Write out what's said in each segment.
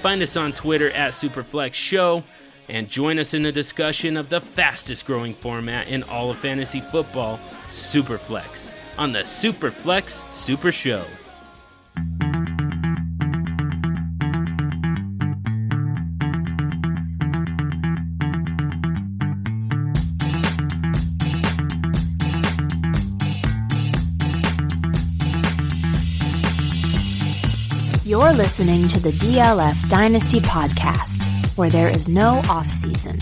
find us on Twitter at Superflex Show and join us in the discussion of the fastest growing format in all of fantasy football, Superflex, on the Superflex Super Show. You're listening to the DLF Dynasty Podcast, where there is no off season.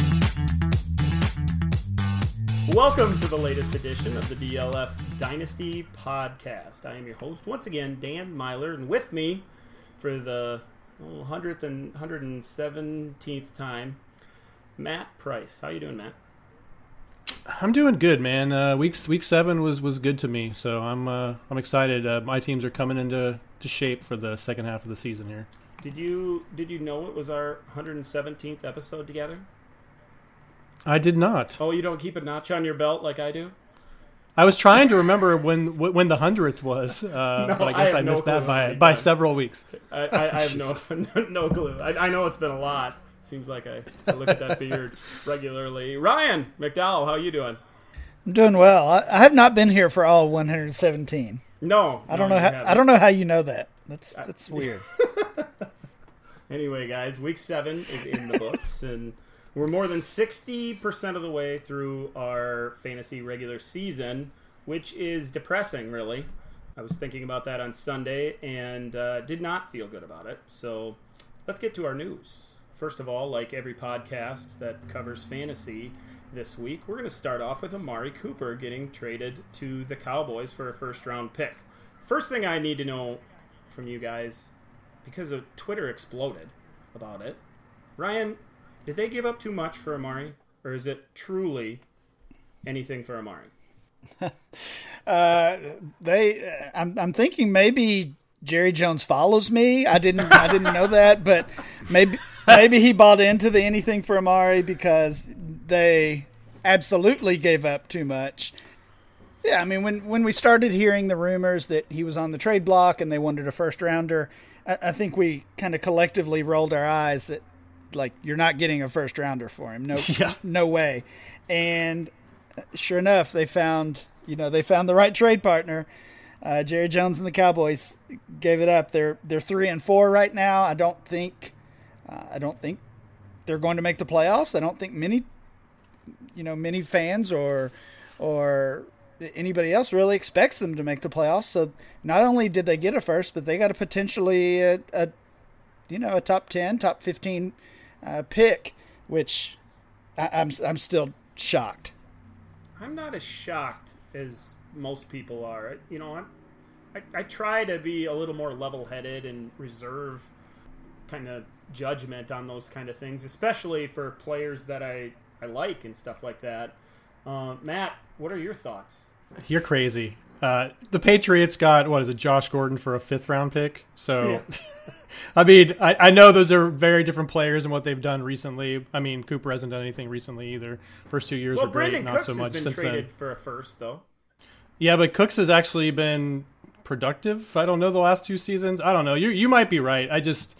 Welcome to the latest edition of the DLF Dynasty Podcast. I am your host once again, Dan Meylor, and with me for the oh, hundredth and hundred and seventeenth time, Matt Price. How you doing, Matt? I'm doing good, man. Uh, week week seven was, was good to me, so I'm uh, I'm excited. Uh, my teams are coming into to shape for the second half of the season here. Did you did you know it was our 117th episode together? I did not. Oh, you don't keep a notch on your belt like I do. I was trying to remember when when the hundredth was, uh, No, but I guess I I, have no missed that by by several weeks. I, I, I have no no clue. I, I know it's been a lot. Seems like I, I look at that beard regularly. Ryan McDowell, how are you doing? I'm doing well. I, I have not been here for all 117. No, I don't no, know how. haven't. I don't know how you know that. That's that's weird. Anyway, guys, week seven is in the books, and we're more than 60% of the way through our fantasy regular season, which is depressing, really. I was thinking about that on Sunday and uh, did not feel good about it. So let's get to our news. First of all, like every podcast that covers fantasy this week, we're going to start off with Amari Cooper getting traded to the Cowboys for a first round pick. First thing I need to know from you guys because of Twitter exploded about it. Ryan, did they give up too much for Amari, or is it truly anything for Amari? Uh, they. I'm, I'm thinking maybe Jerry Jones follows me. I didn't. I didn't know that, but maybe maybe he bought into the anything for Amari because they absolutely gave up too much. Yeah, I mean when when we started hearing the rumors that he was on the trade block and they wanted a first rounder, I, I think we kind of collectively rolled our eyes that like you're not getting a first rounder for him. No, Yeah. no way. And uh, sure enough, they found you know they found the right trade partner. Uh, Jerry Jones and the Cowboys gave it up. They're they're three and four right now. I don't think uh, I don't think they're going to make the playoffs. I don't think many you know many fans or or anybody else really expects them to make the playoffs. So not only did they get a first, but they got a potentially a, a you know a top ten, top fifteen uh, pick, which I, I'm I'm still shocked. I'm not as shocked as most people are. You know, I'm, I I try to be a little more level-headed and reserve kind of judgment on those kind of things, especially for players that I I like and stuff like that. Uh, Matt, what are your thoughts? You're crazy. Uh, the Patriots got what is it, Josh Gordon for a fifth round pick? So, I mean, I, I know those are very different players and what they've done recently. I mean, Cooper hasn't done anything recently either. First two years Well, were great, Brandon not Cooks so has much been since traded then. for a first, though. Yeah, but Cooks has actually been productive. I don't know the last two seasons. I don't know. You you might be right. I just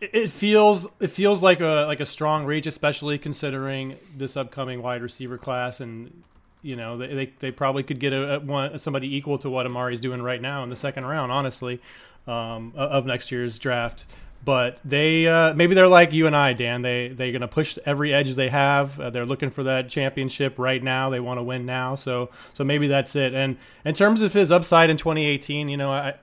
it feels it feels like a like a strong reach, especially considering this upcoming wide receiver class, and you know they they, they probably could get a, a one somebody equal to what Amari's doing right now in the second round, honestly, um, of next year's draft. But they uh, maybe they're like you and I, Dan. They they're gonna push every edge they have. Uh, they're looking for that championship right now. They want to win now. So so maybe that's it. And in terms of his upside in 2018, you know, I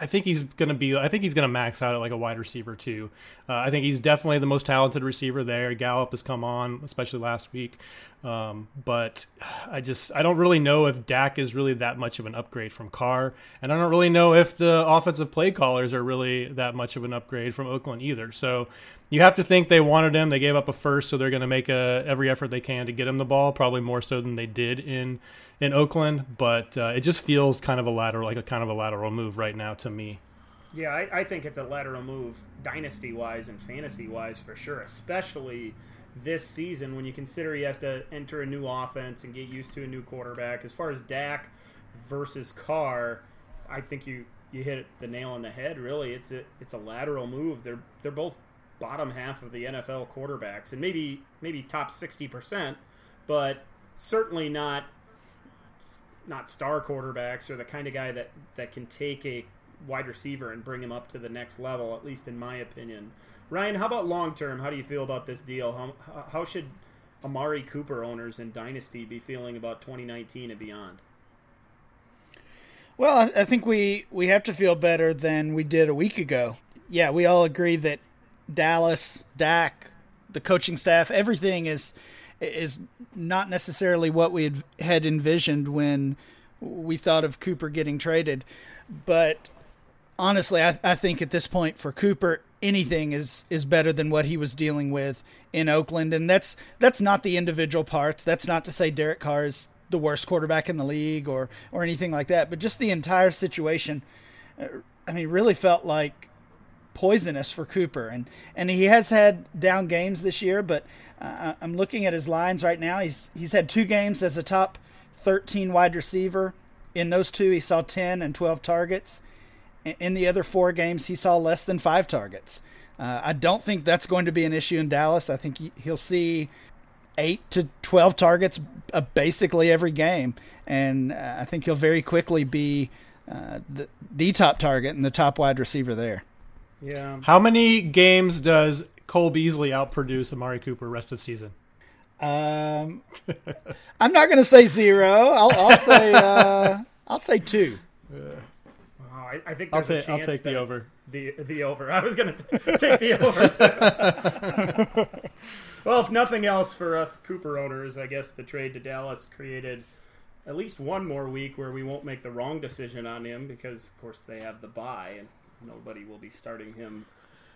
I think he's going to be. I think he's going to max out at like a wide receiver too. Uh, I think he's definitely the most talented receiver there. Gallup has come on, especially last week. Um, but I just I don't really know if Dak is really that much of an upgrade from Carr, and I don't really know if the offensive play callers are really that much of an upgrade from Oakland either. So you have to think they wanted him. They gave up a first, so they're going to make a, every effort they can to get him the ball. Probably more so than they did in in Oakland. But uh, it just feels kind of a lateral, like a kind of a lateral move right now to me. Yeah, I, I think it's a lateral move, dynasty wise and fantasy wise for sure. Especially this season when you consider he has to enter a new offense and get used to a new quarterback. As far as Dak versus Carr, I think you you hit the nail on the head. Really, it's a it's a lateral move. They're they're both bottom half of the NFL quarterbacks, and maybe maybe top sixty percent, but certainly not not star quarterbacks or the kind of guy that that can take a wide receiver and bring him up to the next level. At least in my opinion. Ryan, how about long term? How do you feel about this deal? How how should Amari Cooper owners in Dynasty be feeling about 2019 and beyond? Well, I think we, we have to feel better than we did a week ago. Yeah, we all agree that Dallas, Dak, the coaching staff, everything is is not necessarily what we had envisioned when we thought of Cooper getting traded. But honestly, I, I think at this point for Cooper, anything is is better than what he was dealing with in Oakland, and that's that's not the individual parts. That's not to say Derek Carr is the worst quarterback in the league or or anything like that, but just the entire situation. Uh, I mean, really felt like poisonous for Cooper, and and he has had down games this year, but uh, I'm looking at his lines right now. He's he's had two games as a top 13 wide receiver. In those two, he saw 10 and 12 targets. In the other four games, he saw less than five targets. Uh, I don't think that's going to be an issue in Dallas. I think he, he'll see eight to 12 targets uh, basically every game. And uh, I think he'll very quickly be uh, the, the top target and the top wide receiver there. Yeah. How many games does Cole Beasley outproduce Amari Cooper rest of season? Um, I'm not going to say zero. I'll, I'll say uh, I'll say two. I, I, think I'll, take, I'll take the over. The the over. I was going to take the over. well, if nothing else for us Cooper owners, I guess the trade to Dallas created at least one more week where we won't make the wrong decision on him because, of course, they have the buy and nobody will be starting him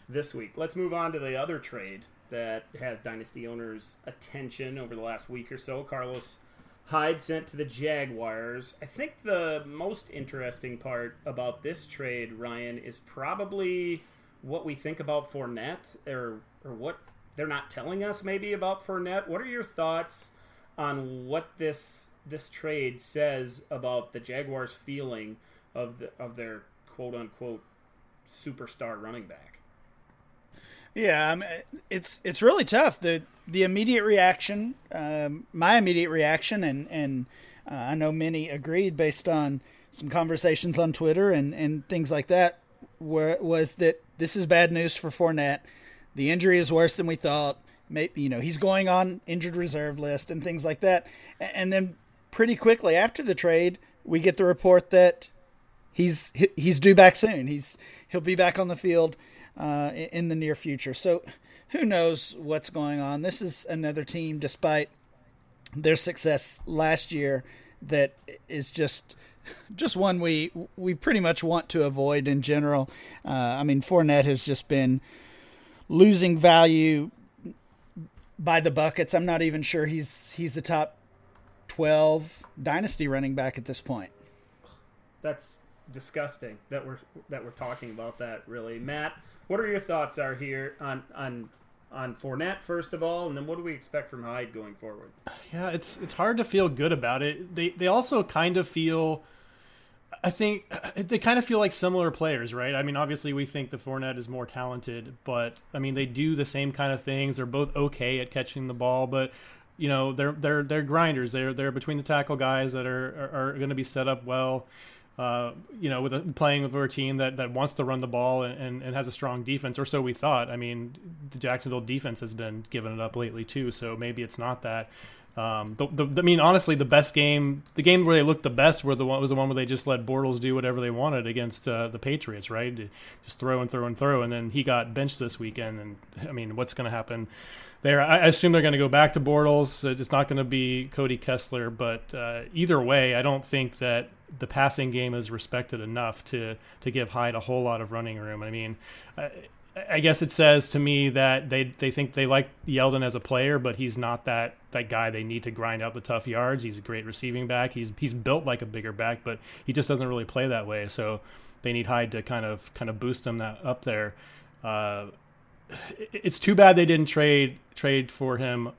this week. Let's move on to the other trade that has dynasty owners' attention over the last week or so. Carlos Hyde sent to the Jaguars. I think the most interesting part about this trade, Ryan, is probably what we think about Fournette or or what they're not telling us maybe about Fournette. What are your thoughts on what this this trade says about the Jaguars' feeling of the of their quote unquote superstar running back? Yeah, I mean, it's it's really tough. the The immediate reaction, um, my immediate reaction, and and uh, I know many agreed based on some conversations on Twitter and and things like that, were, was that this is bad news for Fournette. The injury is worse than we thought. Maybe you know he's going on injured reserve list and things like that. And then pretty quickly after the trade, we get the report that he's he's due back soon. He's he'll be back on the field uh, in the near future. So who knows what's going on? This is another team, despite their success last year, that is just just one we we pretty much want to avoid in general. Uh, I mean, Fournette has just been losing value by the buckets. I'm not even sure he's he's the top 12 dynasty running back at this point. That's disgusting that we're that we're talking about that really. Matt, what are your thoughts are here on on on Fournette first of all, and then what do we expect from Hyde going forward? Yeah, it's it's hard to feel good about it. They they also kind of feel. I think uh, they kind of feel like similar players, right? I mean, obviously we think the Fournette is more talented, but I mean they do the same kind of things. They're both okay at catching the ball, but you know they're they're they're grinders. They're they're between the tackle guys that are are, are going to be set up well. Uh, you know, with a, playing with a team that, that wants to run the ball and, and, and, has a strong defense, or so we thought. I mean, the Jacksonville defense has been giving it up lately too, so maybe it's not that. Um, the, the, I mean, honestly, the best game, the game where they looked the best, were the one was the one where they just let Bortles do whatever they wanted against uh, the Patriots, right? Just throw and throw and throw, and then he got benched this weekend. And I mean, what's going to happen? There. I assume they're going to go back to Bortles. It's not going to be Cody Kessler, but uh, either way, I don't think that the passing game is respected enough to to give Hyde a whole lot of running room. I mean, uh, I guess it says to me that they they think they like Yeldon as a player, but he's not that that guy they need to grind out the tough yards. He's a great receiving back. He's he's built like a bigger back, but he just doesn't really play that way. So they need Hyde to kind of kind of boost him that up there. Uh, it's too bad they didn't trade trade for him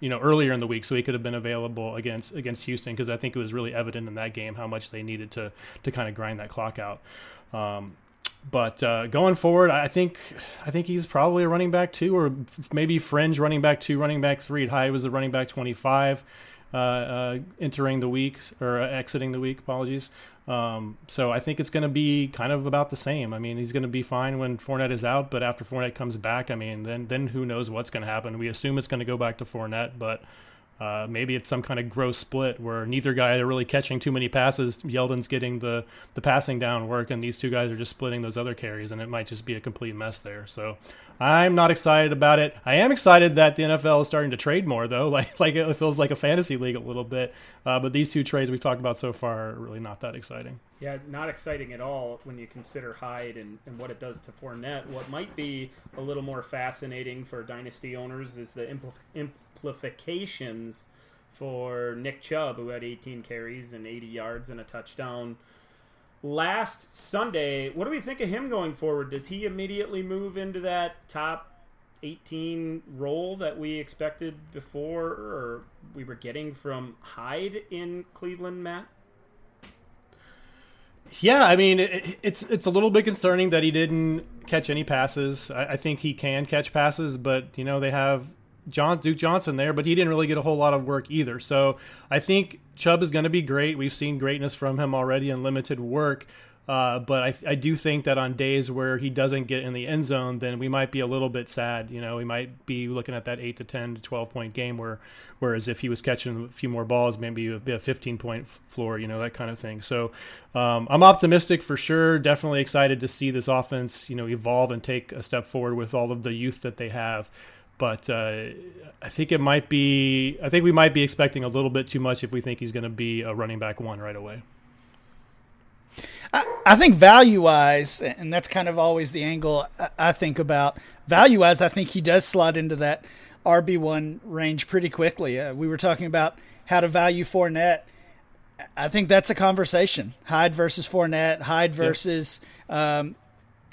you know earlier in the week so he could have been available against against Houston because I think it was really evident in that game how much they needed to to kind of grind that clock out. Um, but uh, going forward, I think I think he's probably a running back two, or maybe fringe running back two, running back three. Hyde was a running back twenty five. Uh, uh, entering the week or exiting the week. Apologies. Um, so I think it's going to be kind of about the same. I mean, he's going to be fine when Fournette is out, but after Fournette comes back, I mean, then then who knows what's going to happen? We assume it's going to go back to Fournette, but uh, maybe it's some kind of gross split where neither guy are really catching too many passes. Yeldon's getting the the passing down work, and these two guys are just splitting those other carries, and it might just be a complete mess there. So I'm not excited about it. I am excited that the NFL is starting to trade more, though. Like like it feels like a fantasy league a little bit. Uh, but these two trades we've talked about so far are really not that exciting. Yeah, not exciting at all when you consider Hyde and, and what it does to Fournette. What might be a little more fascinating for dynasty owners is the impl- implications for Nick Chubb, who had 18 carries and 80 yards and a touchdown last Sunday. What do we think of him going forward? Does he immediately move into that top 18 role that we expected before or we were getting from Hyde in Cleveland, Matt? Yeah, I mean it, it's it's a little bit concerning that he didn't catch any passes. I, I, think he can catch passes, but you know they have John Duke Johnson there, but he didn't really get a whole lot of work either. So I think Chubb is going to be great. We've seen greatness from him already in limited work. Uh, but I, I do think that on days where he doesn't get in the end zone, then we might be a little bit sad. You know, we might be looking at that eight to ten to twelve point game where, whereas if he was catching a few more balls, maybe a, a fifteen point floor. You know, that kind of thing. So um, I'm optimistic for sure. Definitely excited to see this offense, you know, evolve and take a step forward with all of the youth that they have but uh, I think it might be. I think we might be expecting a little bit too much if we think he's going to be a running back one right away. I, I think value wise, and that's kind of always the angle I think about. Value wise, I think he does slot into that RB one range pretty quickly. Uh, we were talking about how to value Fournette. I think that's a conversation. Hyde versus Fournette. Hyde versus um,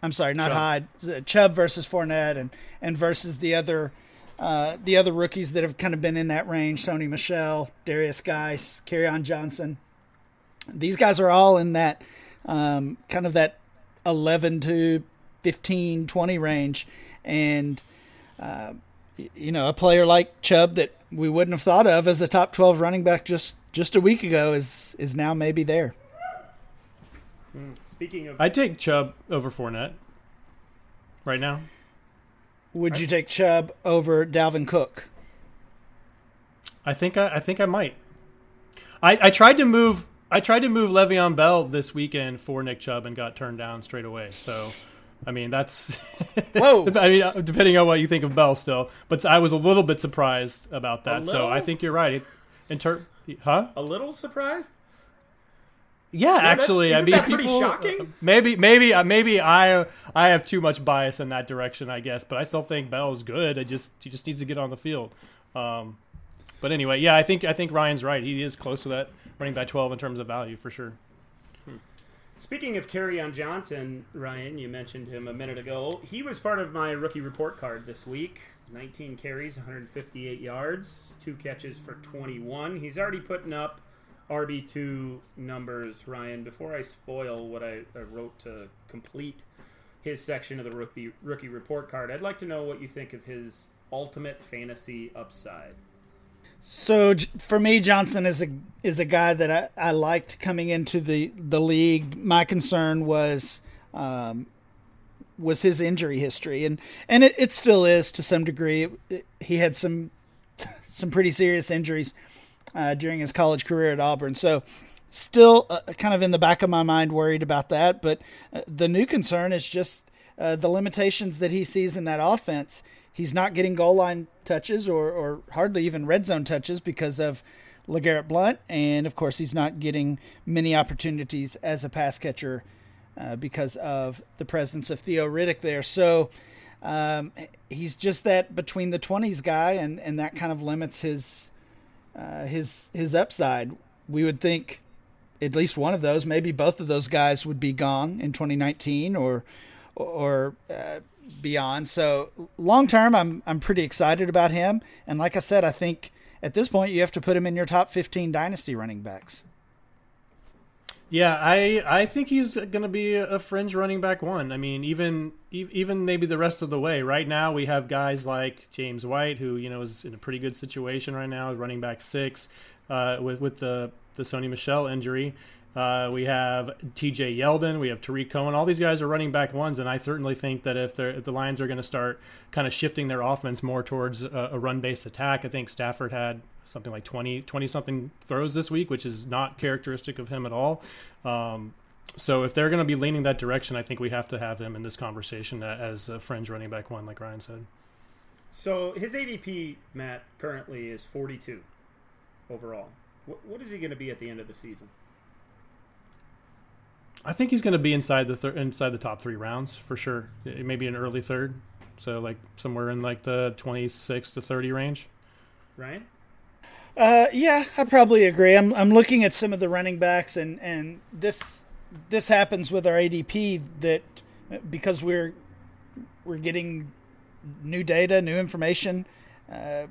I'm sorry, not Chubb. Hyde. Chubb versus Fournette, and and versus the other uh, the other rookies that have kind of been in that range: Sony Michel, Darius Guice, Kerryon Johnson. These guys are all in that um, kind of that 11 to 15, 20 range, and uh, you know a player like Chubb that we wouldn't have thought of as a top 12 running back just just a week ago is is now maybe there. Hmm. Speaking of, I'd take Chubb over Fournette right now. Would you take Chubb over Dalvin Cook? I think I, I think I might. I, I tried to move I tried to move Le'Veon Bell this weekend for Nick Chubb and got turned down straight away. So, I mean that's whoa. I mean, uh, depending on what you think of Bell, still, but I was a little bit surprised about that. So I think you're right. In ter- huh? A little surprised. Yeah, yeah actually, that, I mean, that pretty people, shocking. Maybe, maybe, uh, maybe I I have too much bias in that direction, I guess. But I still think Bell's good. I just he just needs to get on the field. Um, but anyway, yeah, I think I think Ryan's right. He is close to that running back twelve in terms of value for sure. Hmm. Speaking of Kerryon Johnson, Ryan, you mentioned him a minute ago. He was part of my rookie report card this week. 19 carries, 158 yards, two catches for 21. He's already putting up RB2 numbers, Ryan, before I spoil what I, I, wrote to complete his section of the rookie, rookie report card, I'd like to know what you think of his ultimate fantasy upside. So for me, Johnson is a is a guy that I, I liked coming into the, the league. My concern was um, was his injury history, and and it, it still is to some degree. It, it, he had some some pretty serious injuries uh, during his college career at Auburn. So, still uh, kind of in the back of my mind, worried about that. But uh, the new concern is just uh, the limitations that he sees in that offense. He's not getting goal line touches or, or hardly even red zone touches because of LeGarrette Blunt. And of course, he's not getting many opportunities as a pass catcher uh, because of the presence of Theo Riddick there. So um, he's just that between the 20s guy, and, and that kind of limits his uh, his his upside. We would think at least one of those, maybe both of those guys, would be gone in 2019 or or uh, beyond. So long term, I'm I'm pretty excited about him. And like I said, I think at this point you have to put him in your top 15 dynasty running backs. Yeah, I I think he's going to be a fringe running back one. I mean, even even maybe the rest of the way. Right now, we have guys like James White, who you know is in a pretty good situation right now, running back six, uh, with with the the Sony Michel injury. Uh, we have TJ Yeldon, we have Tarik Cohen. All these guys are running back ones, and I certainly think that if, if the Lions are going to start kind of shifting their offense more towards a, a run based attack, I think Stafford had something like 20, 20 something throws this week, which is not characteristic of him at all. Um, so if they're going to be leaning that direction, I think we have to have him in this conversation as a fringe running back one, like Ryan said. So his ADP, Matt, currently is 42 overall. What, what is he going to be at the end of the season? I think he's going to be inside the thir- inside the top three rounds for sure. Maybe an early third, so like somewhere in like the twenty six to thirty range. Ryan. Uh, yeah, I probably agree. I'm I'm looking at some of the running backs, and and this this happens with our ADP that because we're we're getting new data, new information, uh,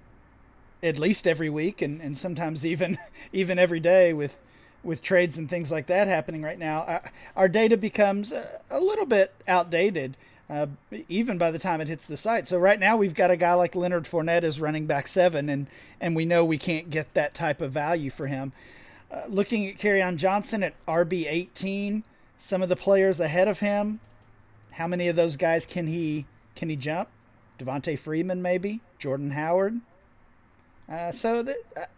at least every week, and, and sometimes even even every day with with trades and things like that happening right now, uh, our data becomes a, a little bit outdated. Uh, even by the time it hits the site. So right now we've got a guy like Leonard Fournette as running back seven, and and we know we can't get that type of value for him. Uh, looking at Kerryon Johnson at RB eighteen, some of the players ahead of him, how many of those guys can he can he jump? Devonta Freeman maybe, Jordan Howard. Uh, so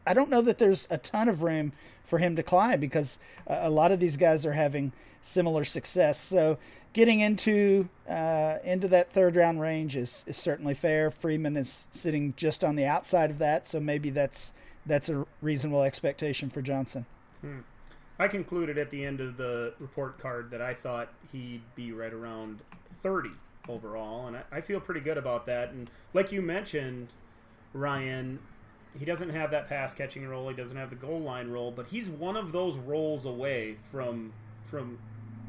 I don't know that there's a ton of room for him to climb because a lot of these guys are having similar success. So getting into uh, into that third round range is, is certainly fair. Freeman is sitting just on the outside of that, so maybe that's that's a reasonable expectation for Johnson. Hmm. I concluded at the end of the report card that I thought he'd be right around 30 overall, and I, I feel pretty good about that. And like you mentioned, Ryan, he doesn't have that pass catching role. He doesn't have the goal line role, but he's one of those roles away from from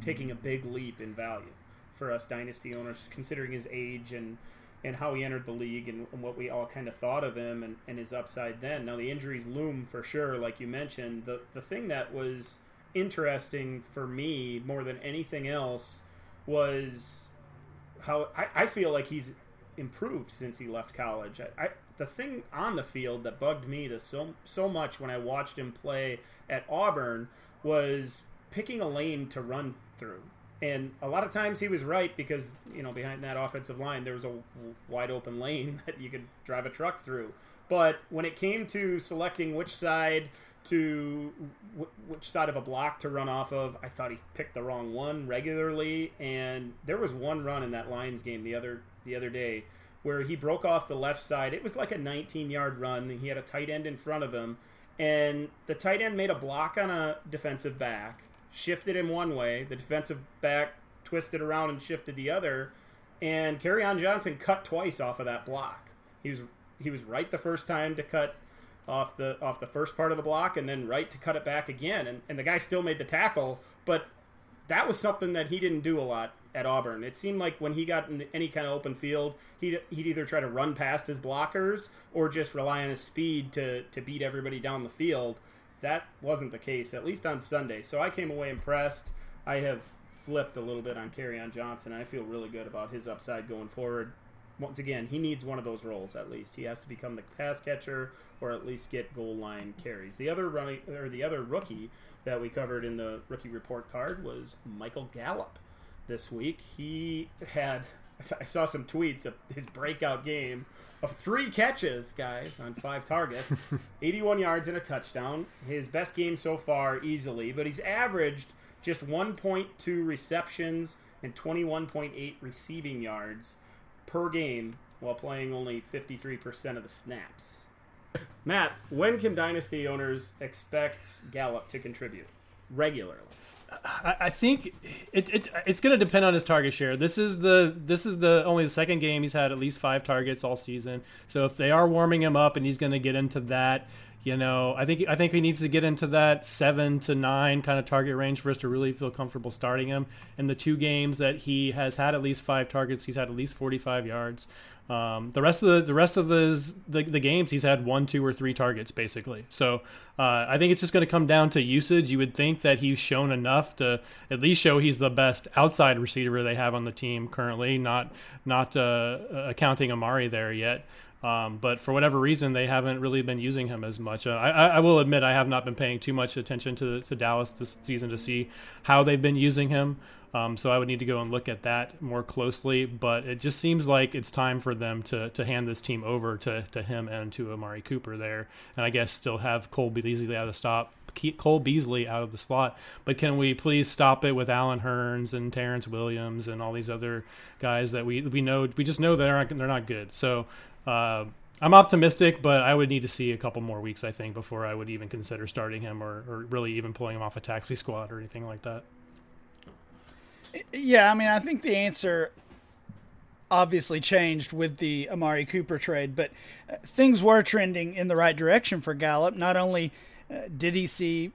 taking a big leap in value for us dynasty owners, considering his age and and how he entered the league and, and what we all kind of thought of him and, and his upside then. Now the injuries loom for sure, like you mentioned. The the thing that was interesting for me more than anything else was how I, I feel like he's improved since he left college. I, I, the thing on the field that bugged me the so so much when I watched him play at Auburn was picking a lane to run through. And a lot of times he was right because you know behind that offensive line there was a wide open lane that you could drive a truck through. But when it came to selecting which side to which side of a block to run off of, I thought he picked the wrong one regularly. And there was one run in that Lions game the other the other day where he broke off the left side. It was like a 19 yard run. He had a tight end in front of him, and the tight end made a block on a defensive back, shifted him one way. The defensive back twisted around and shifted the other, and Kerryon Johnson cut twice off of that block. He was he was right the first time to cut off the off the first part of the block, and then right to cut it back again, and, and the guy still made the tackle, but that was something that he didn't do a lot at Auburn. It seemed like when he got in any kind of open field, he'd, he'd either try to run past his blockers or just rely on his speed to, to beat everybody down the field. That wasn't the case, at least on Sunday. So I came away impressed. I have flipped a little bit on Kerryon Johnson. I feel really good about his upside going forward. Once again, he needs one of those roles at least. He has to become the pass catcher or at least get goal line carries. The other running or the other rookie that we covered in the rookie report card was Michael Gallup this week. He had, I saw some tweets of his breakout game of three catches, guys, on five targets, 81 yards and a touchdown. His best game so far, easily, but he's averaged just 1.2 receptions and 21.8 receiving yards per game while playing only 53% of the snaps. Matt, when can Dynasty owners expect Gallup to contribute regularly? I, think it, it it's going to depend on his target share. This is the this is the only the second game he's had at least five targets all season. So if they are warming him up and he's going to get into that, you know, I think I think he needs to get into that seven to nine kind of target range for us to really feel comfortable starting him. In the two games that he has had at least five targets, he's had at least forty five yards. Um, the rest of the the rest of his the, the games he's had one, two, or three targets basically. So uh, I think it's just going to come down to usage. You would think that he's shown enough to at least show he's the best outside receiver they have on the team currently. Not not uh, accounting Amari there yet. Um, but for whatever reason, they haven't really been using him as much. Uh, I, I, will admit I have not been paying too much attention to, to Dallas this season to see how they've been using him. Um, so I would need to go and look at that more closely. But it just seems like it's time for them to, to hand this team over to, to him and to Amari Cooper there. And I guess still have Cole Beasley out of the stop. Cole Beasley out of the slot, but can we please stop it with Allen Hurns and Terrance Williams and all these other guys that we we know we just know they're not they're not good. So uh, I'm optimistic, but I would need to see a couple more weeks, I think, before I would even consider starting him or, or really even pulling him off a taxi squad or anything like that. Yeah, I mean, I think the answer obviously changed with the Amari Cooper trade, but uh, things were trending in the right direction for Gallup. Not only uh, did he see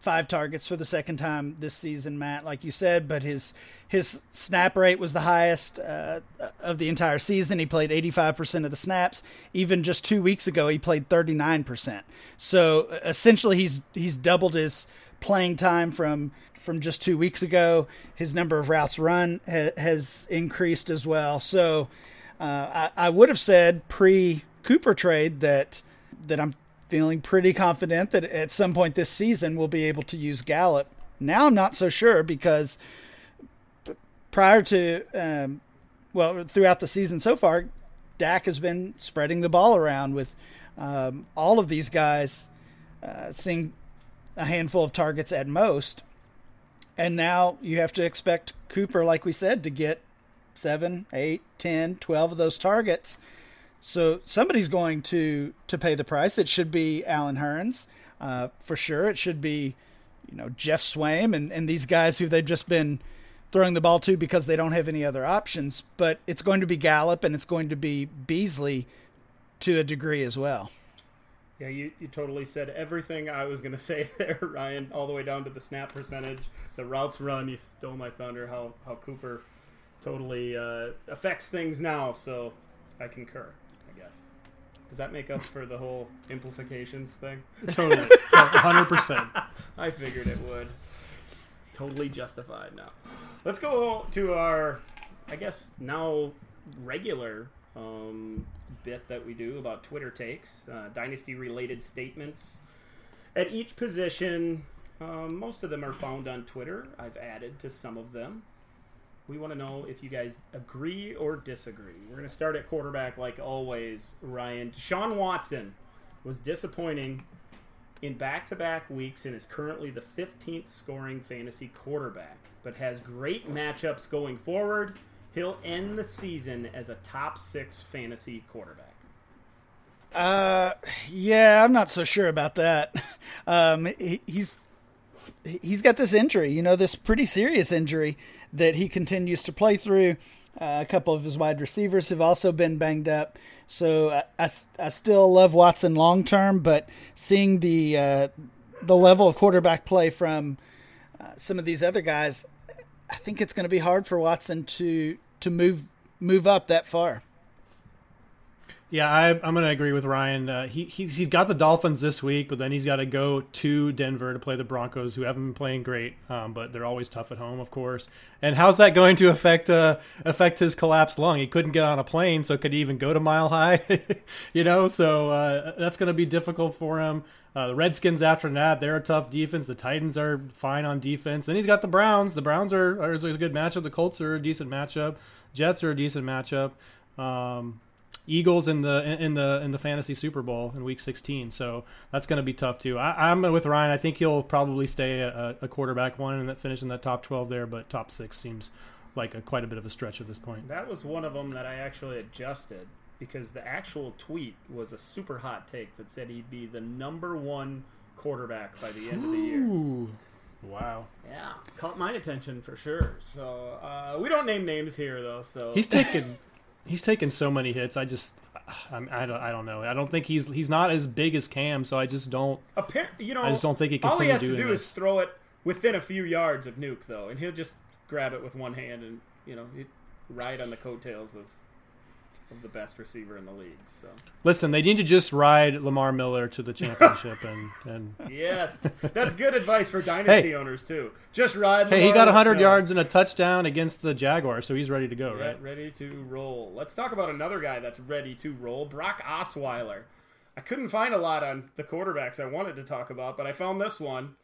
five targets for the second time this season, Matt, like you said, but his his snap rate was the highest uh, of the entire season. He played 85% of the snaps. Even just two weeks ago, he played 39%. So essentially, he's he's doubled his playing time from from just two weeks ago. His number of routes run ha- has increased as well. So uh, I, I would have said pre Cooper trade that that I'm feeling pretty confident that at some point this season we'll be able to use Gallup. Now I'm not so sure because prior to um, well throughout the season so far, Dak has been spreading the ball around with um, all of these guys uh, seeing a handful of targets at most. And now you have to expect Cooper, like we said, to get seven, eight, ten, twelve of those targets. So somebody's going to to pay the price. It should be Allen Hurns, uh, for sure. It should be, you know, Geoff Swaim and, and these guys who they've just been throwing the ball to because they don't have any other options. But it's going to be Gallup and it's going to be Beasley to a degree as well. Yeah, you, you totally said everything I was going to say there, Ryan, all the way down to the snap percentage, the routes run. You stole my thunder, how, how Cooper totally uh, affects things now. So I concur, I guess. Does that make up for the whole implications thing? Totally. 100%. I figured it would. Totally justified now. Let's go to our, I guess, now regular um, bit that we do about Twitter takes, uh, dynasty related statements. At each position, um, most of them are found on Twitter. I've added to some of them. We want to know if you guys agree or disagree. We're going to start at quarterback like always, Ryan. Sean Watson was disappointing in back to back weeks and is currently the 15th scoring fantasy quarterback, but has great matchups going forward he'll end the season as a top six fantasy quarterback. Uh, yeah, I'm not so sure about that. Um, he, he's he's got this injury, you know, this pretty serious injury that he continues to play through. Uh, a couple of his wide receivers have also been banged up. So I, I, I still love Watson long term, but seeing the uh, the level of quarterback play from uh, some of these other guys, I think it's going to be hard for Watson to to move move up that far. Yeah, I, am going to agree with Ryan. Uh, he he's, he's got the Dolphins this week, but then he's got to go to Denver to play the Broncos, who haven't been playing great, um, but they're always tough at home, of course. And how's that going to affect uh, affect his collapsed lung? He couldn't get on a plane, so could he even go to Mile High? you know, so uh, that's going to be difficult for him. Uh, the Redskins after that, they're a tough defense. The Titans are fine on defense. Then he's got the Browns. The Browns are, are a good matchup. The Colts are a decent matchup. Jets are a decent matchup. Um, Eagles in the in the in the fantasy Super Bowl in Week 16. So that's going to be tough too. I, am with Ryan. I think he'll probably stay a, a quarterback one and finish in that top 12 there, but top six seems like a, quite a bit of a stretch at this point. That was one of them that I actually adjusted because the actual tweet was a super hot take that said he'd be the number one quarterback by the end of the year. Wow. Yeah, caught my attention for sure. So uh, we don't name names here though. So He's taken he's taken so many hits. I just I'm, I don't I don't know. I don't think he's he's not as big as Cam, so I just don't. Appar- you know, I just don't think he can all he has to do this. is throw it within a few yards of Nuke though, and he'll just grab it with one hand and you know ride on the coattails of of the best receiver in the league. So Listen, they need to just ride Lamar Miller to the championship and and yes, that's good advice for dynasty Hey. owners too. Just ride. hey, he got 100 no. yards and a touchdown against the Jaguars, so he's ready to go, Yeah, right? ready to roll. Let's talk about another guy that's ready to roll, Brock Osweiler. I couldn't find a lot on the quarterbacks I wanted to talk about, but I found this one.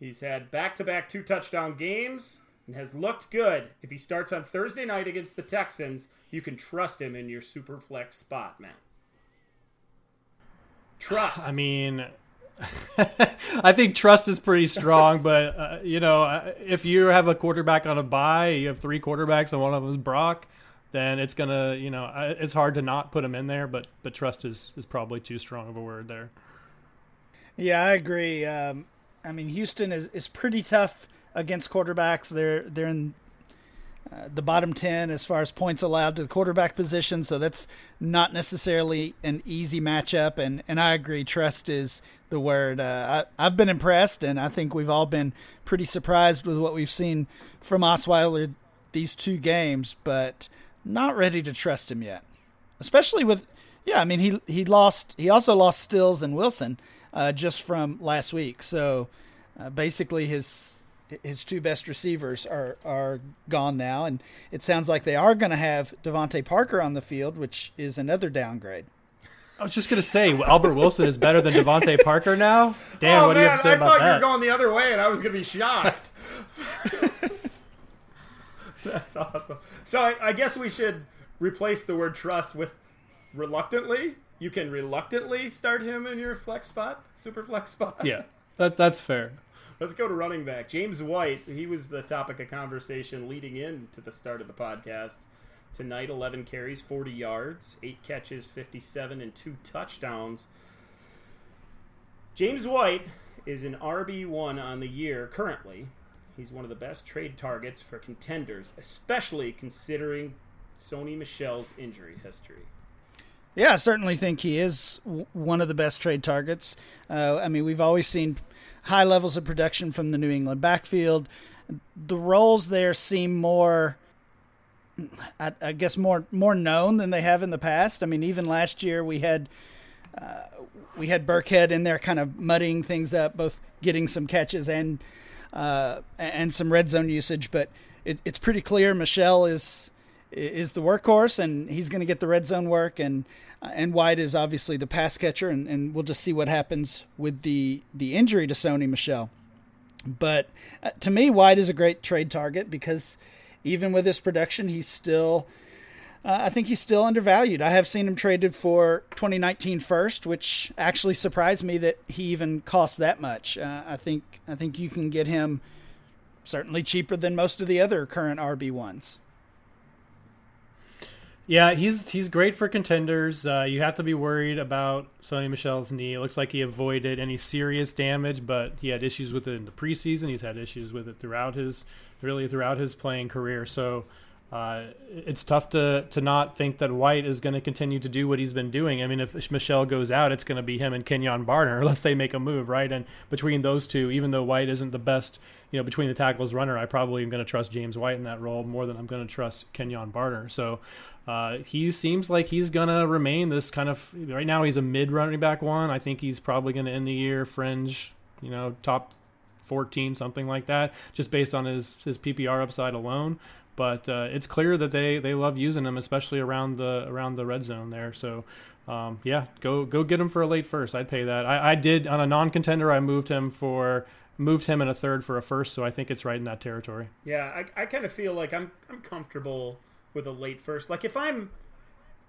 He's had back-to-back two touchdown games and has looked good. If he starts on Thursday night against the Texans, you can trust him in your super flex spot, man. Trust. I mean, I think trust is pretty strong, but uh, you know, uh, if you have a quarterback on a bye, you have three quarterbacks, and one of them is Brock, then it's gonna, you know, uh, it's hard to not put him in there. But but trust is is probably too strong of a word there. Yeah, I agree. Um, I mean, Houston is, is pretty tough against quarterbacks. They're they're in uh, the bottom ten as far as points allowed to the quarterback position, so that's not necessarily an easy matchup. And, and I agree, trust is the word. Uh, I, I've been impressed, and I think we've all been pretty surprised with what we've seen from Osweiler these two games, but not ready to trust him yet. Especially with, yeah, I mean he he lost. He also lost Stills and Wilson uh, just from last week. So uh, basically, his his two best receivers are are gone now, and it sounds like they are going to have DeVante Parker on the field, which is another downgrade. I was just gonna say Albert Wilson is better than DeVante Parker now. Damn, oh what do you have to say I about thought you were going the other way, and I was going to be shocked. That's awesome. So I, I guess we should replace the word trust with reluctantly. You can reluctantly start him in your flex spot, super flex spot. yeah, that that's fair. Let's go to running back. James White, he was the topic of conversation leading into the start of the podcast. Tonight, 11 carries, 40 yards, 8 catches, 57, and 2 touchdowns. James White is an RB1 on the year currently. He's one of the best trade targets for contenders, especially considering Sony Michel's injury history. Yeah, I certainly think he is one of the best trade targets. Uh, I mean, we've always seen high levels of production from the New England backfield. The roles there seem more, I, I guess, more more known than they have in the past. I mean, even last year we had uh, we had Burkhead in there, kind of muddying things up, both getting some catches and uh, and some red zone usage. But it, it's pretty clear Michel is is the workhorse, and he's going to get the red zone work. And and White is obviously the pass catcher, and, and we'll just see what happens with the the injury to Sony Michel. But uh, to me, White is a great trade target because even with his production, he's still. Uh, I think he's still undervalued. I have seen him traded for 2019 first, which actually surprised me that he even cost that much. Uh, I think I think you can get him certainly cheaper than most of the other current RB ones. Yeah, he's he's great for contenders. Uh, you have to be worried about Sony Michel's knee. It looks like he avoided any serious damage, but he had issues with it in the preseason. He's had issues with it throughout his really throughout his playing career. So uh, it's tough to to not think that White is going to continue to do what he's been doing. I mean, if Michel goes out, it's going to be him and Kenjon Barner unless they make a move, right? And between those two, even though White isn't the best, you know, between the tackles runner, I probably am going to trust James White in that role more than I'm going to trust Kenjon Barner. So. Uh, he seems like he's gonna remain this kind of right now. He's a mid running back one. I think he's probably gonna end the year fringe, you know, top fourteen, something like that, just based on his his PPR upside alone. But uh, it's clear that they they love using him, especially around the around the red zone there. So. Um, yeah, go go get him for a late first. I'd pay that. I, I did on a non-contender. I moved him for moved him in a third for a first, so I think it's right in that territory. Yeah, I, I kind of feel like I'm I'm comfortable with a late first. Like if I'm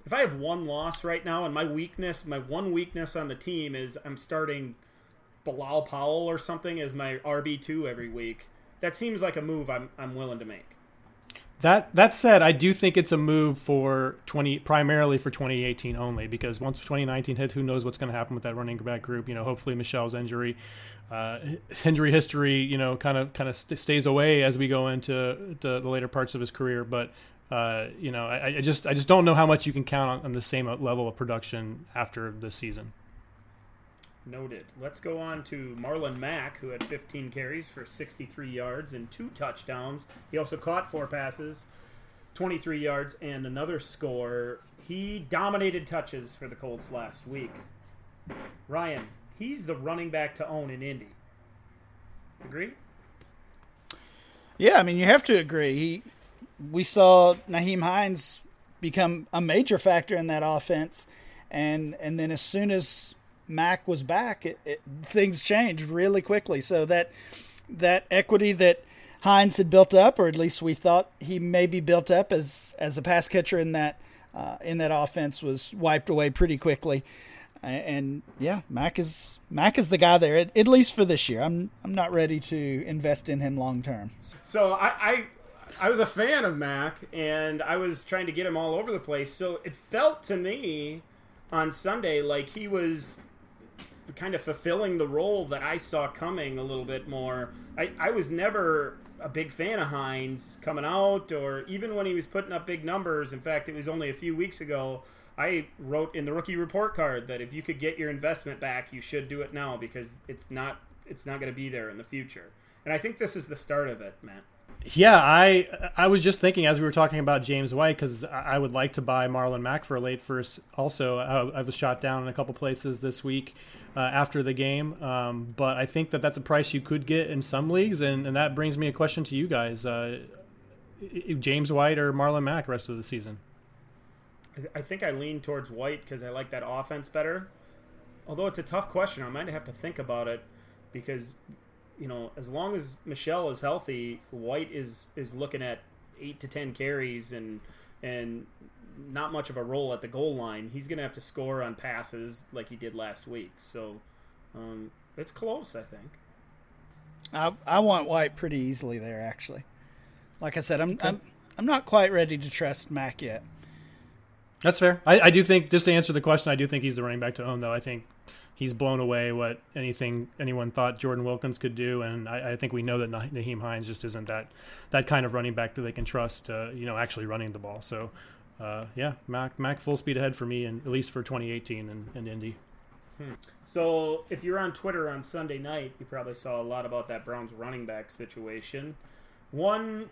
if I have one loss right now and my weakness, my one weakness on the team is I'm starting Bilal Powell or something as my RB two every week. That seems like a move I'm I'm willing to make. That that said, I do think it's a move for twenty primarily for 2018 only because once 2019 hit, who knows what's going to happen with that running back group? You know, hopefully Michel's injury, uh, injury history, you know, kind of kind of st- stays away as we go into the, the later parts of his career. But uh, you know, I, I, just I just don't know how much you can count on, on the same level of production after this season. Noted. Let's go on to Marlon Mack, who had 15 carries for 63 yards and two touchdowns. He also caught four passes, 23 yards, and another score. He dominated touches for the Colts last week. Ryan, he's the running back to own in Indy. Agree? Yeah, I mean you have to agree. He, we saw Nyheim Hines become a major factor in that offense, and and then as soon as Mack was back, it, it, things changed really quickly. So that that equity that Hines had built up, or at least we thought he maybe built up as as a pass catcher in that uh, in that offense, was wiped away pretty quickly. And yeah, Mack is Mack is the guy there at, at least for this year. I'm I'm not ready to invest in him long term. So I, I I was a fan of Mack, and I was trying to get him all over the place. So it felt to me on Sunday like he was kind of fulfilling the role that I saw coming a little bit more. I, I was never a big fan of Hines coming out, or even when he was putting up big numbers. In fact, it was only a few weeks ago. I wrote in the rookie report card that if you could get your investment back, you should do it now because it's not it's not going to be there in the future. And I think this is the start of it, Matt. Yeah, I I was just thinking as we were talking about James White because I would like to buy Marlon Mack for a late first. Also, uh, I, I was shot down in a couple places this week uh, after the game, um, but I think that that's a price you could get in some leagues, and, and that brings me a question to you guys: uh, James White or Marlon Mack rest of the season? I think I lean towards White because I like that offense better. Although it's a tough question, I might have to think about it because you know, as long as Michel is healthy, White is is looking at eight to ten carries and and not much of a role at the goal line. He's going to have to score on passes like he did last week. So um, it's close, I think. I I want White pretty easily there, actually. Like I said, I'm okay. I'm I'm not quite ready to trust Mack yet. That's fair. I, I do think just to answer the question, I do think he's the running back to own, though. I think he's blown away what anything anyone thought Jordan Wilkins could do, and I, I think we know that Nyheim Hines just isn't that that kind of running back that they can trust, uh, you know, actually running the ball. So, uh, yeah, Mack Mack full speed ahead for me, and at least for 2018 and, and Indy. Hmm. So, if you're on Twitter on Sunday night, you probably saw a lot about that Browns running back situation. One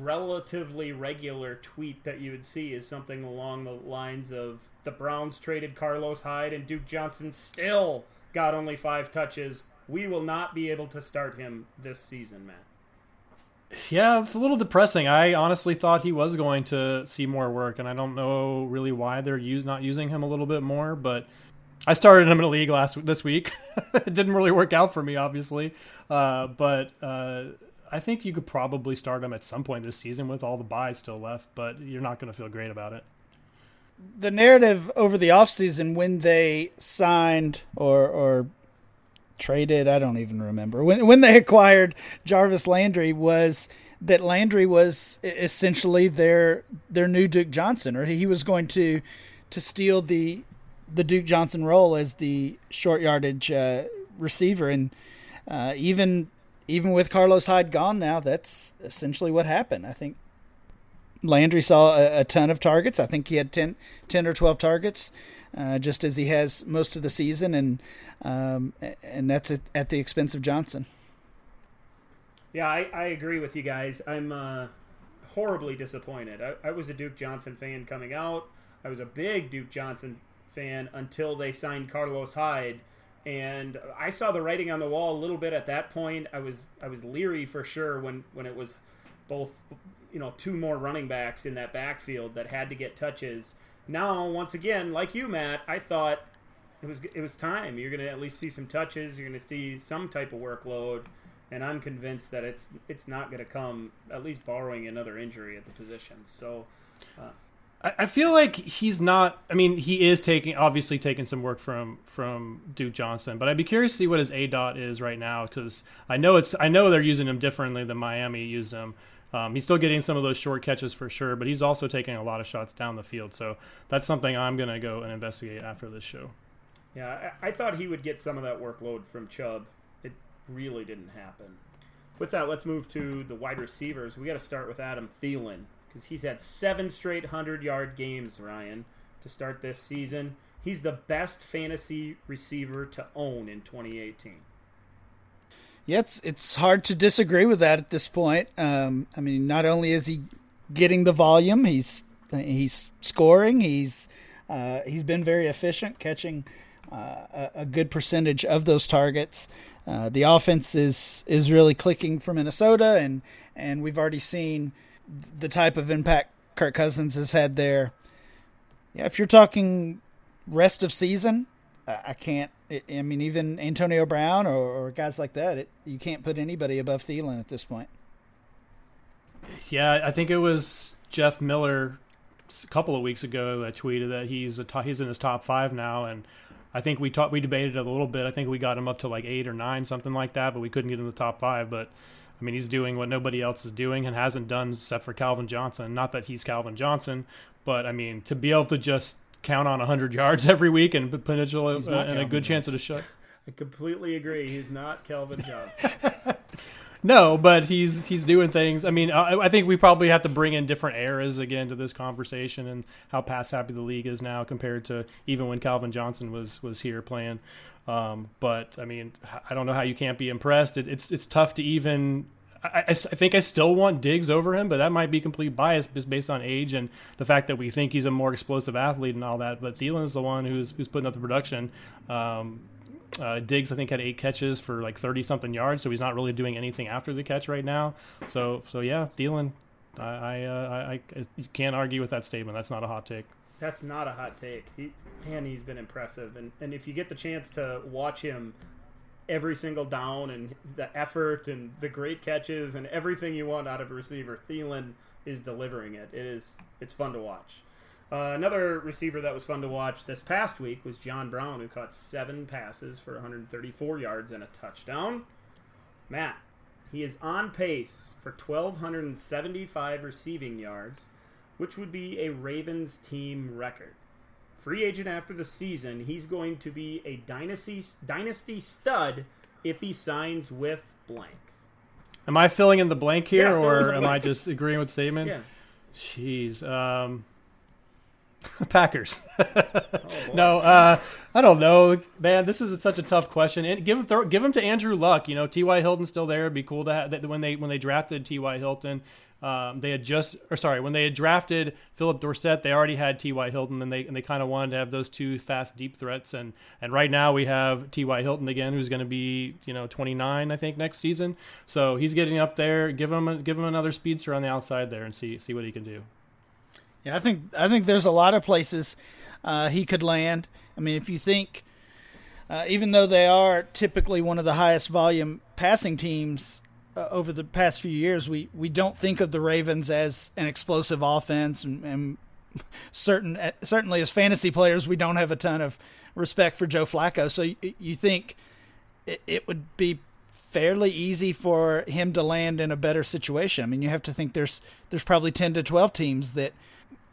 relatively regular tweet that you would see is something along the lines of the Browns traded Carlos Hyde and Duke Johnson still got only five touches. We will not be able to start him this season, Matt. Yeah, it's a little depressing. I honestly thought he was going to see more work, and I don't know really why they're use, not using him a little bit more. But I started him in a league last this week. it didn't really work out for me, obviously. Uh, but uh, I think you could probably start him at some point this season with all the byes still left, but you're not going to feel great about it. The narrative over the offseason when they signed or or traded, I don't even remember. When when they acquired Jarvis Landry was that Landry was essentially their their new Duke Johnson or he was going to to steal the the Duke Johnson role as the short yardage uh, receiver and uh, even even with Carlos Hyde gone now, that's essentially what happened. I think Landry saw a, ton of targets. I think he had 10, 10 or 12 targets, uh, just as he has most of the season, and um, and that's at, at, the expense of Johnson. Yeah, I, I agree with you guys. I'm uh, horribly disappointed. I, I was a Duke Johnson fan coming out. I was a big Duke Johnson fan until they signed Carlos Hyde and I saw the writing on the wall a little bit at that point. I was I was leery for sure when when it was both you know two more running backs in that backfield that had to get touches. Now once again, like you, Matt, I thought it was it was time. You're going to at least see some touches. You're going to see some type of workload, and I'm convinced that it's it's not going to come at least borrowing another injury at the position. So. Uh, I feel like he's not. I mean, he is taking obviously taking some work from from Duke Johnson, but I'd be curious to see what his aDOT is right now because I know it's I know they're using him differently than Miami used him. Um, he's still getting some of those short catches for sure, but he's also taking a lot of shots down the field. So that's something I'm going to go and investigate after this show. Yeah, I, I thought he would get some of that workload from Chubb. It really didn't happen. With that, let's move to the wide receivers. We got to start with Adam Thielen because he's had seven straight 100 yard games, Ryan, to start this season. He's the best fantasy receiver to own in 2018. Yeah, it's, it's hard to disagree with that at this point. Um, I mean, not only is he getting the volume, he's he's scoring. He's uh, he's been very efficient, catching uh, a, a, good percentage of those targets. Uh, the offense is is really clicking for Minnesota, and and we've already seen the type of impact Kirk Cousins has had there. Yeah, if you're talking rest of season, I can't. I mean, even Antonio Brown or, or guys like that, it, you can't put anybody above Thielen at this point. Yeah, I think it was Jeff Miller a couple of weeks ago that tweeted that he's he's in his top five now, and I think we talked we debated it a little bit. I think we got him up to like eight or nine, something like that, but we couldn't get him to the top five. But I mean, he's doing what nobody else is doing and hasn't done except for Calvin Johnson. Not that he's Calvin Johnson, but I mean, to be able to just count on 100 yards every week and potential uh, and a good chance at a shut. I completely agree. He's not Calvin Johnson. no, but he's he's doing things. I mean, I, I, think we probably have to bring in different eras again to this conversation and how pass happy the league is now compared to even when Calvin Johnson was was here playing. Um, but I mean, I don't know how you can't be impressed. It, it's it's tough to even I, I, think I still want Diggs over him, but that might be complete bias just based on age and the fact that we think he's a more explosive athlete and all that. But Thielen is the one who's who's putting up the production. Um, uh, Diggs, I think, had eight catches for like thirty something yards, so he's not really doing anything after the catch right now. So, so yeah, Thielen, I I, uh, I, I can't argue with that statement. That's not a hot take. That's not a hot take. He, man, he's been impressive, and and if you get the chance to watch him every single down and the effort and the great catches and everything you want out of a receiver. Thielen is delivering it. It is it's fun to watch. Uh, another receiver that was fun to watch this past week was John Brown, who caught seven passes for 134 yards and a touchdown. Matt, he is on pace for 1,275 receiving yards, which would be a Ravens team record free agent after the season. He's going to be a dynasty dynasty stud if he signs with blank. Am I filling in the blank here, yeah, or am I just agreeing with the statement? Yeah. Jeez. Um, Packers. oh, no, uh, I don't know, man. This is such a tough question. And give him, throw, give him to Andrew Luck. You know, T.Y. Hilton's still there. It'd be cool to have that when they when they drafted T.Y. Hilton. Um, they had just, or sorry, when they had drafted Philip Dorsett, they already had T.Y. Hilton, and they and they kind of wanted to have those two fast, deep threats. And and right now we have T.Y. Hilton again, who's going to be you know 29, I think, next season. So he's getting up there. Give him a, give him another speedster on the outside there, and see see what he can do. Yeah, I think I think there's a lot of places uh, he could land. I mean, if you think, uh, even though they are typically one of the highest volume passing teams uh, over the past few years, we, we don't think of the Ravens as an explosive offense, and, and certain uh, certainly as fantasy players, we don't have a ton of respect for Joe Flacco. So you, you think it, it would be fairly easy for him to land in a better situation. I mean, you have to think there's there's probably ten to twelve teams that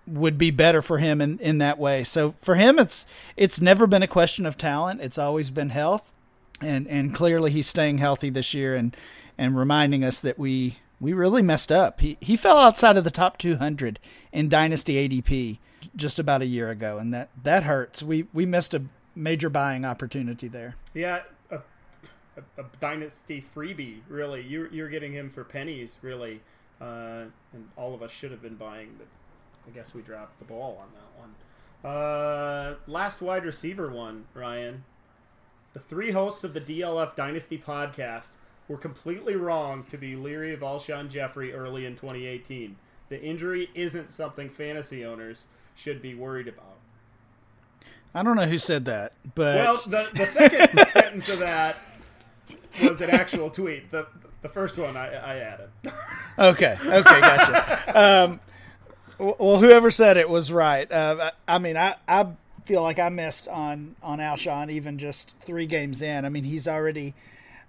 would be better for him in, in that way. So for him, it's it's never been a question of talent. It's always been health, and and clearly he's staying healthy this year and and reminding us that we we really messed up. He he fell outside of the top 200 in Dynasty ADP just about a year ago, and that that hurts. We we missed a major buying opportunity there. Yeah, a, a, Dynasty freebie. Really, you're you're getting him for pennies. Really, uh, and all of us should have been buying, but I guess we dropped the ball on that one. Uh, last wide receiver one, Ryan. The three hosts of the DLF Dynasty podcast were completely wrong to be leery of Alshon Jeffery early in 2018. The injury isn't something fantasy owners should be worried about. I don't know who said that, but well, the the second sentence of that was an actual tweet. The the first one I, I added. okay, okay, gotcha. Um, well, whoever said it was right. Uh, I mean, I, I feel like I missed on on Alshon even just three games in. I mean, he's already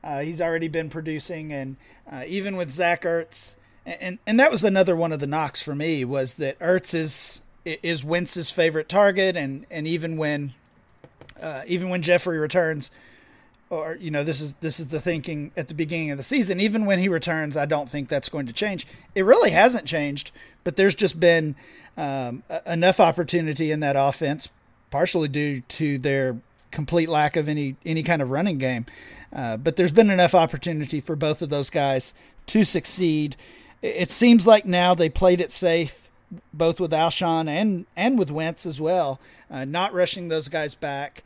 uh, he's already been producing, and uh, even with Zach Ertz and and that was another one of the knocks for me was that Ertz is is Wentz's favorite target, and and even when uh, even when Jeffery returns, or you know this is this is the thinking at the beginning of the season. Even when he returns, I don't think that's going to change. It really hasn't changed, but there's just been um, enough opportunity in that offense, partially due to their complete lack of any any kind of running game. Uh, but there's been enough opportunity for both of those guys to succeed. It seems like now they played it safe, both with Alshon and and with Wentz as well, uh, not rushing those guys back.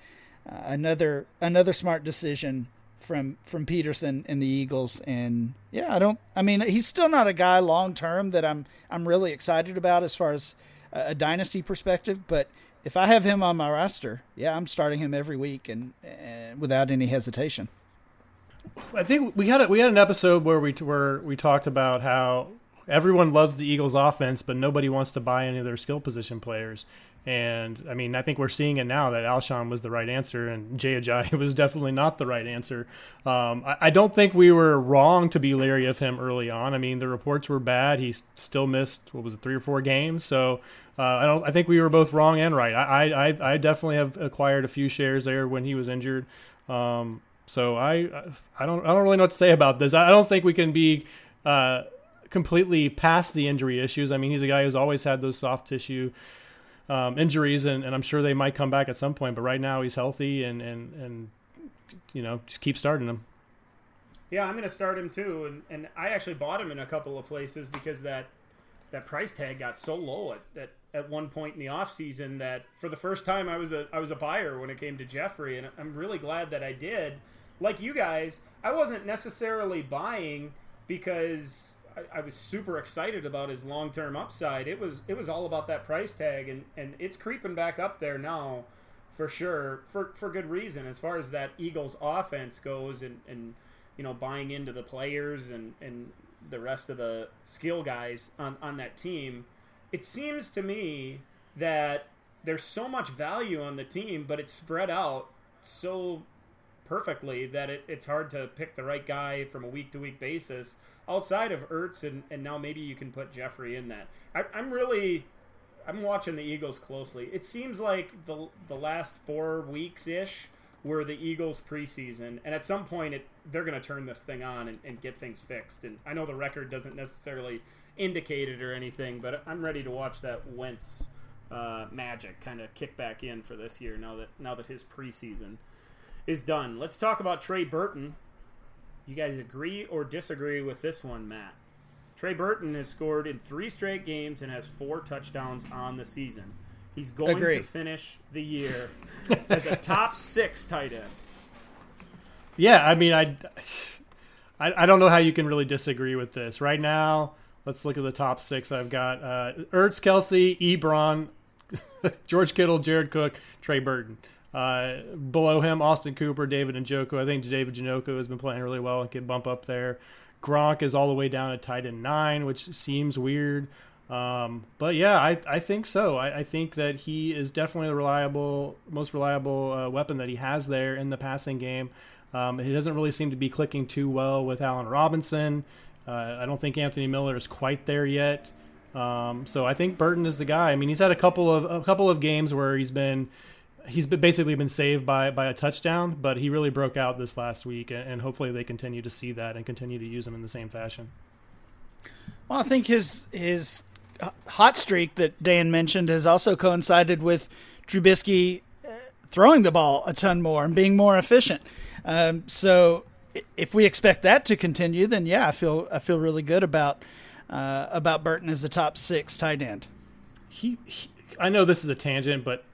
Another another smart decision from from Pederson and the Eagles. And yeah, I don't. I mean, he's still not a guy long term that I'm I'm really excited about as far as a, a dynasty perspective. But if I have him on my roster, yeah, I'm starting him every week and, and without any hesitation. I think we had a, we had an episode where we where we talked about how everyone loves the Eagles' offense, but nobody wants to buy any of their skill position players. And I mean, I think we're seeing it now that Alshon was the right answer and Jay Ajayi was definitely not the right answer. Um, I, I, don't think we were wrong to be leery of him early on. I mean, the reports were bad. He still missed what was it, three or four games. So uh, I don't. I think we were both wrong and right. I, I I definitely have acquired a few shares there when he was injured. Um, so I I don't I don't really know what to say about this. I don't think we can be. Uh, completely past the injury issues. I mean, he's a guy who's always had those soft tissue um, injuries, and, and I'm sure they might come back at some point. But right now, he's healthy, and and and you know, just keep starting him. Yeah, I'm going to start him too, and and I actually bought him in a couple of places because that that price tag got so low at, at, at one point in the off season that for the first time I was a I was a buyer when it came to Jeffery and I'm really glad that I did. Like you guys, I wasn't necessarily buying because I, I was super excited about his long term upside. It was it was all about that price tag, and and it's creeping back up there now, for sure, for for good reason. As far as that Eagles offense goes, and and you know buying into the players and and the rest of the skill guys on on that team, it seems to me that there's so much value on the team, but it's spread out so perfectly that it, it's hard to pick the right guy from a week to week basis outside of Ertz, and, and now maybe you can put Jeffery in that. I, I'm really. I'm watching the Eagles closely. It seems like the the last four weeks ish were the Eagles preseason, and at some point it, they're going to turn this thing on and, and, get things fixed. And I know the record doesn't necessarily indicate it or anything, but I'm ready to watch that Wentz uh, magic kind of kick back in for this year now that now that his preseason is done. Let's talk about Trey Burton, you guys agree or disagree with this one, Matt? Trey Burton has scored in three straight games and has four touchdowns on the season. He's going to finish the year as a top six tight end. Yeah, I mean, I, I, I, don't know how you can really disagree with this. Right now, let's look at the top six. I've got uh, Ertz, Kelce, Ebron, George Kittle, Jared Cook, Trey Burton. Uh, below him, Austin Hooper, David Njoku. I think David Njoku has been playing really well and can bump up there. Gronk is all the way down at tight end nine, which seems weird. Um, but yeah, I, I think so. I, I, think that he is definitely the reliable, most reliable uh, weapon that he has there in the passing game. Um, he doesn't really seem to be clicking too well with Allen Robinson. Uh, I don't think Anthony Miller is quite there yet. Um, so I think Burton is the guy. I mean, he's had a couple of a couple of games where he's been he's basically been saved by by a touchdown, but he really broke out this last week, and hopefully they continue to see that and continue to use him in the same fashion. Well, I think his his hot streak that Dan mentioned has also coincided with Trubisky uh, throwing the ball a ton more and being more efficient. Um, so if we expect that to continue, then yeah, I feel I feel really good about uh, about Burton as the top six tight end. He, he, I know this is a tangent, but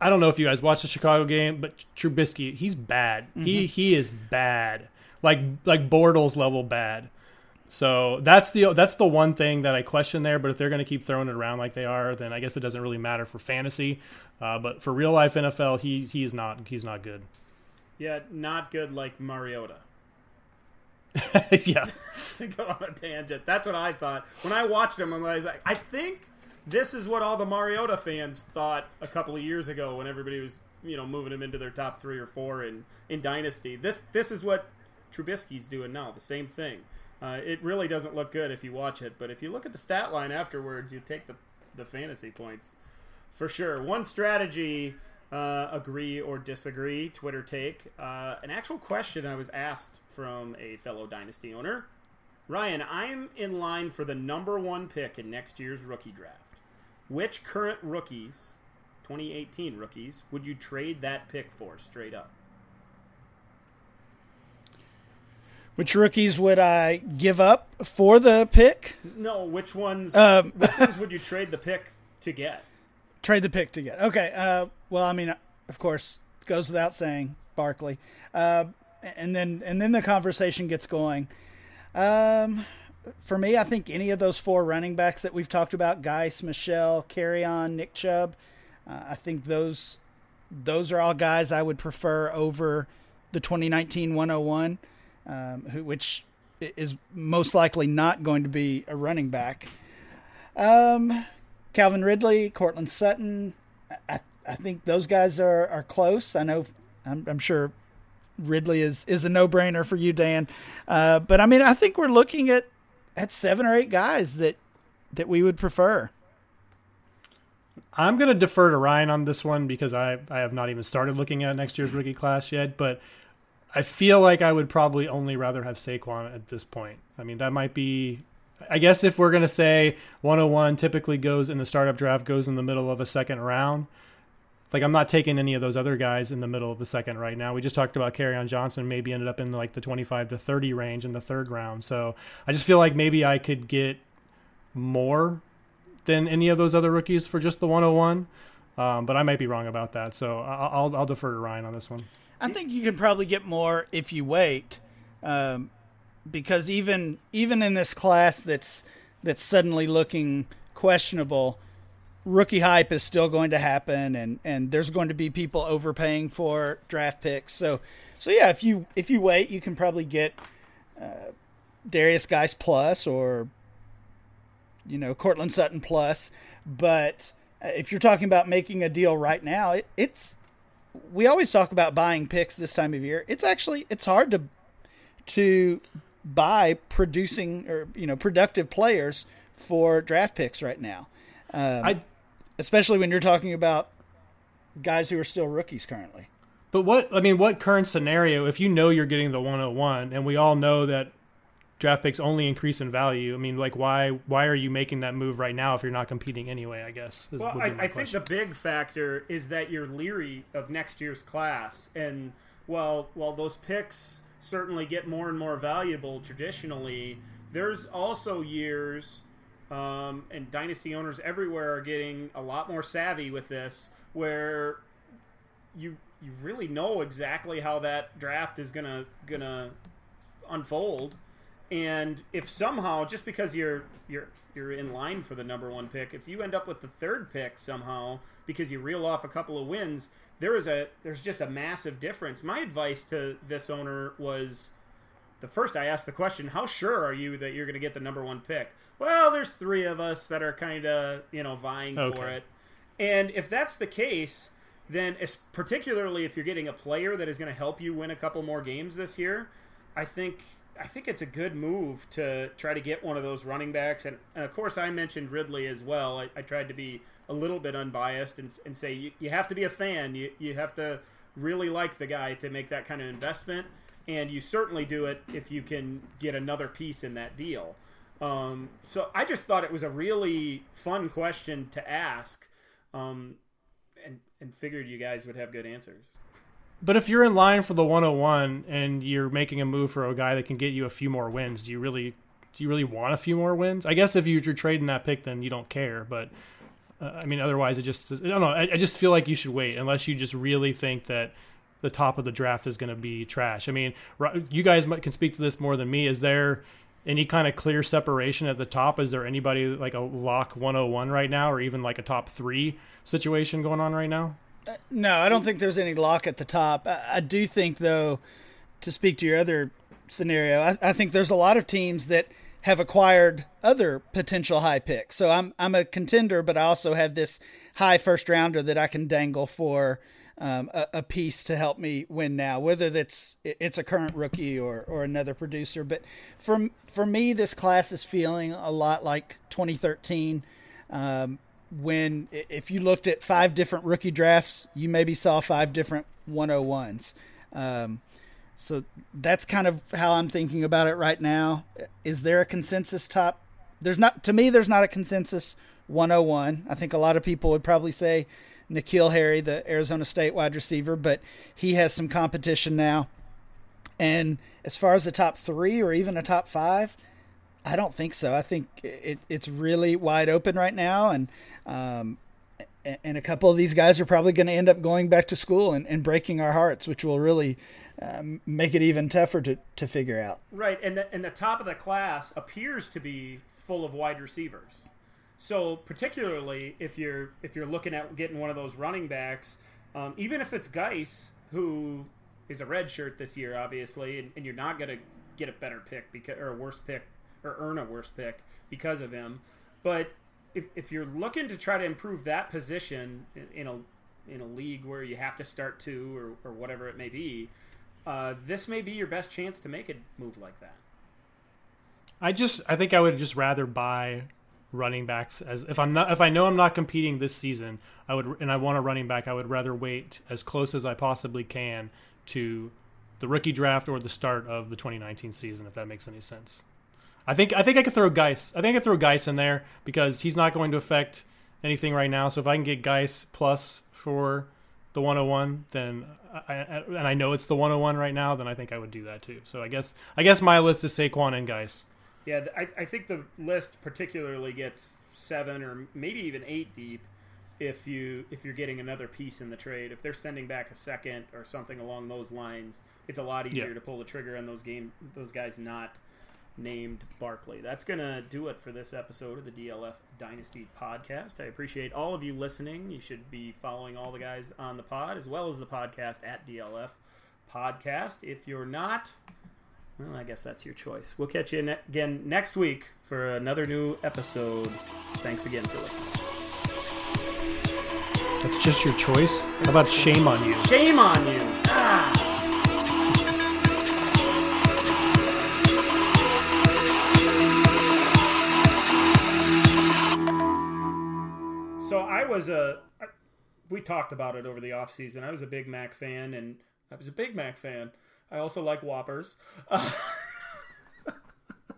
I don't know if you guys watched the Chicago game, but Trubisky, he's bad. Mm-hmm. He he is bad, like like Bortles level bad. So that's the that's the one thing that I question there. But if they're going to keep throwing it around like they are, then I guess it doesn't really matter for fantasy. Uh, but for real life NFL, he he's not he's not good. Yeah, not good like Mariota. yeah. to go on a tangent, that's what I thought when I watched him. I was like, I think this is what all the Mariota fans thought a couple of years ago when everybody was you know moving him into their top three or four in in Dynasty. This this is what Trubisky's doing now. The same thing. Uh, it really doesn't look good if you watch it, but if you look at the stat line afterwards, you take the the fantasy points for sure. One strategy, uh, agree or disagree, Twitter take. Uh, an actual question I was asked from a fellow Dynasty owner. Ryan, I'm in line for the number one pick in next year's rookie draft. Which current rookies, 2018 rookies, would you trade that pick for straight up? Which rookies would I give up for the pick? No, which ones? Um, which ones would you trade the pick to get? Trade the pick to get. Okay. Uh, well, I mean, of course, goes without saying, Barkley. Uh, and then and then the conversation gets going. Um, for me, I think any of those four running backs that we've talked about, Guice, Michel, Kerryon, Nick Chubb, uh, I think those those are all guys I would prefer over the 2019 101, um, who, which is most likely not going to be a running back. Um, Calvin Ridley, Courtland Sutton, I, I think those guys are, are close. I know, I'm, I'm sure Ridley is, is a no brainer for you, Dan. Uh, but I mean, I think we're looking at, at seven or eight guys that, that we would prefer. I'm going to defer to Ryan on this one because I, I have not even started looking at next year's rookie class yet. But I feel like I would probably only rather have Saquon at this point. I mean, that might be. I guess if we're going to say 101 typically goes in the startup draft, goes in the middle of a second round. Like I'm not taking any of those other guys in the middle of the second right now. We just talked about Kerryon Johnson maybe ended up in like the 25 to 30 range in the third round. So I just feel like maybe I could get more than any of those other rookies for just the 101. Um, but I might be wrong about that. So I'll, I'll defer to Ryan on this one. I think you can probably get more if you wait, um, because even even in this class that's that's suddenly looking questionable, rookie hype is still going to happen, and, and there's going to be people overpaying for draft picks. So so yeah, if you if you wait, you can probably get uh, Derrius Guice plus or you know Courtland Sutton plus. But if you're talking about making a deal right now, it, it's we always talk about buying picks this time of year. It's actually it's hard to to buy producing or you know productive players for draft picks right now. Um, I especially when you're talking about guys who are still rookies currently. But what I mean, what current scenario? If you know you're getting the 101, and we all know that draft picks only increase in value. I mean, like why why are you making that move right now if you're not competing anyway? I guess. Is, well, I, I think the big factor is that you're leery of next year's class, and while while those picks certainly get more and more valuable traditionally, there's also years. Um, and dynasty owners everywhere are getting a lot more savvy with this, where you you really know exactly how that draft is gonna gonna unfold and if somehow, just because you're you're you're in line for the number one pick, if you end up with the third pick somehow because you reel off a couple of wins, there is a there's just a massive difference. My advice to this owner was the first I asked the question, "How sure are you that you're going to get the number one pick?" Well, there's three of us that are kind of you know vying okay. for it, and if that's the case, then particularly if you're getting a player that is going to help you win a couple more games this year, I think I think it's a good move to try to get one of those running backs. And, and of course, I mentioned Ridley as well. I, I tried to be a little bit unbiased and, and say you, you have to be a fan. You, you have to really like the guy to make that kind of investment. And you certainly do it if you can get another piece in that deal. Um, so I just thought it was a really fun question to ask um, and, and figured you guys would have good answers. But if you're in line for the 101 and you're making a move for a guy that can get you a few more wins, do you really do you really want a few more wins? I guess if you're trading that pick, then you don't care. But uh, I mean, otherwise, it just I don't know. I, I, just feel like you should wait unless you just really think that the top of the draft is going to be trash. I mean, you guys can speak to this more than me. Is there any kind of clear separation at the top? Is there anybody like a lock 101 right now, or even like a top three situation going on right now? Uh, no, I don't think there's any lock at the top. I, I, do think, though, to speak to your other scenario, I, I, think there's a lot of teams that have acquired other potential high picks. So I'm I'm a contender, but I also have this high first rounder that I can dangle for um, a, a, piece to help me win now, whether that's it's a current rookie or, or another producer. But for for me, this class is feeling a lot like 2013. Um, when if you looked at five different rookie drafts, you maybe saw five different 101s. Um, so that's kind of how I'm thinking about it right now. Is there a consensus top? There's not to me. There's not a consensus 101. I think a lot of people would probably say N'Keal Harry, the Arizona State wide receiver, but he has some competition now. And as far as the top three or even a top five, I don't think so. I think it, it's really wide open right now, and um, and a couple of these guys are probably going to end up going back to school and, and breaking our hearts, which will really um, make it even tougher to, to figure out. Right, and the, and the top of the class appears to be full of wide receivers. So particularly if you're if you're looking at getting one of those running backs, um, even if it's Guice who is a red shirt this year, obviously, and, and you're not going to get a better pick because or a worse pick or earn a worse pick because of him. But if, if you're looking to try to improve that position in a in a league where you have to start two or, or whatever it may be, uh, this may be your best chance to make a move like that. I just I think I would just rather buy running backs as if I'm not if I know I'm not competing this season, I would and I want a running back, I would rather wait as close as I possibly can to the rookie draft or the start of the 2019 season if that makes any sense. I think I think I could throw Guice. I think I could throw Guice in there because he's not going to affect anything right now. So if I can get Guice plus for the 101, then I, and I know it's the 101 right now, then I think I would do that too. So I guess I guess my list is Saquon and Guice. Yeah, I, I think the list particularly gets seven or maybe even eight deep if you if you're getting another piece in the trade. If they're sending back a second or something along those lines, it's a lot easier yeah. to pull the trigger on those game those guys not named Barkley. That's gonna do it for this episode of the DLF Dynasty podcast. I appreciate all of you listening. You should be following all the guys on the pod as well as the podcast at DLF Podcast. If you're not, well, I guess that's your choice. We'll catch you ne- again next week for another new episode. Thanks again for listening. That's just your choice? How about shame on you? Shame on you! Ah! So I was a. We talked about it over the off season. I was a Big Mac fan, and I was a Big Mac fan. I also like Whoppers.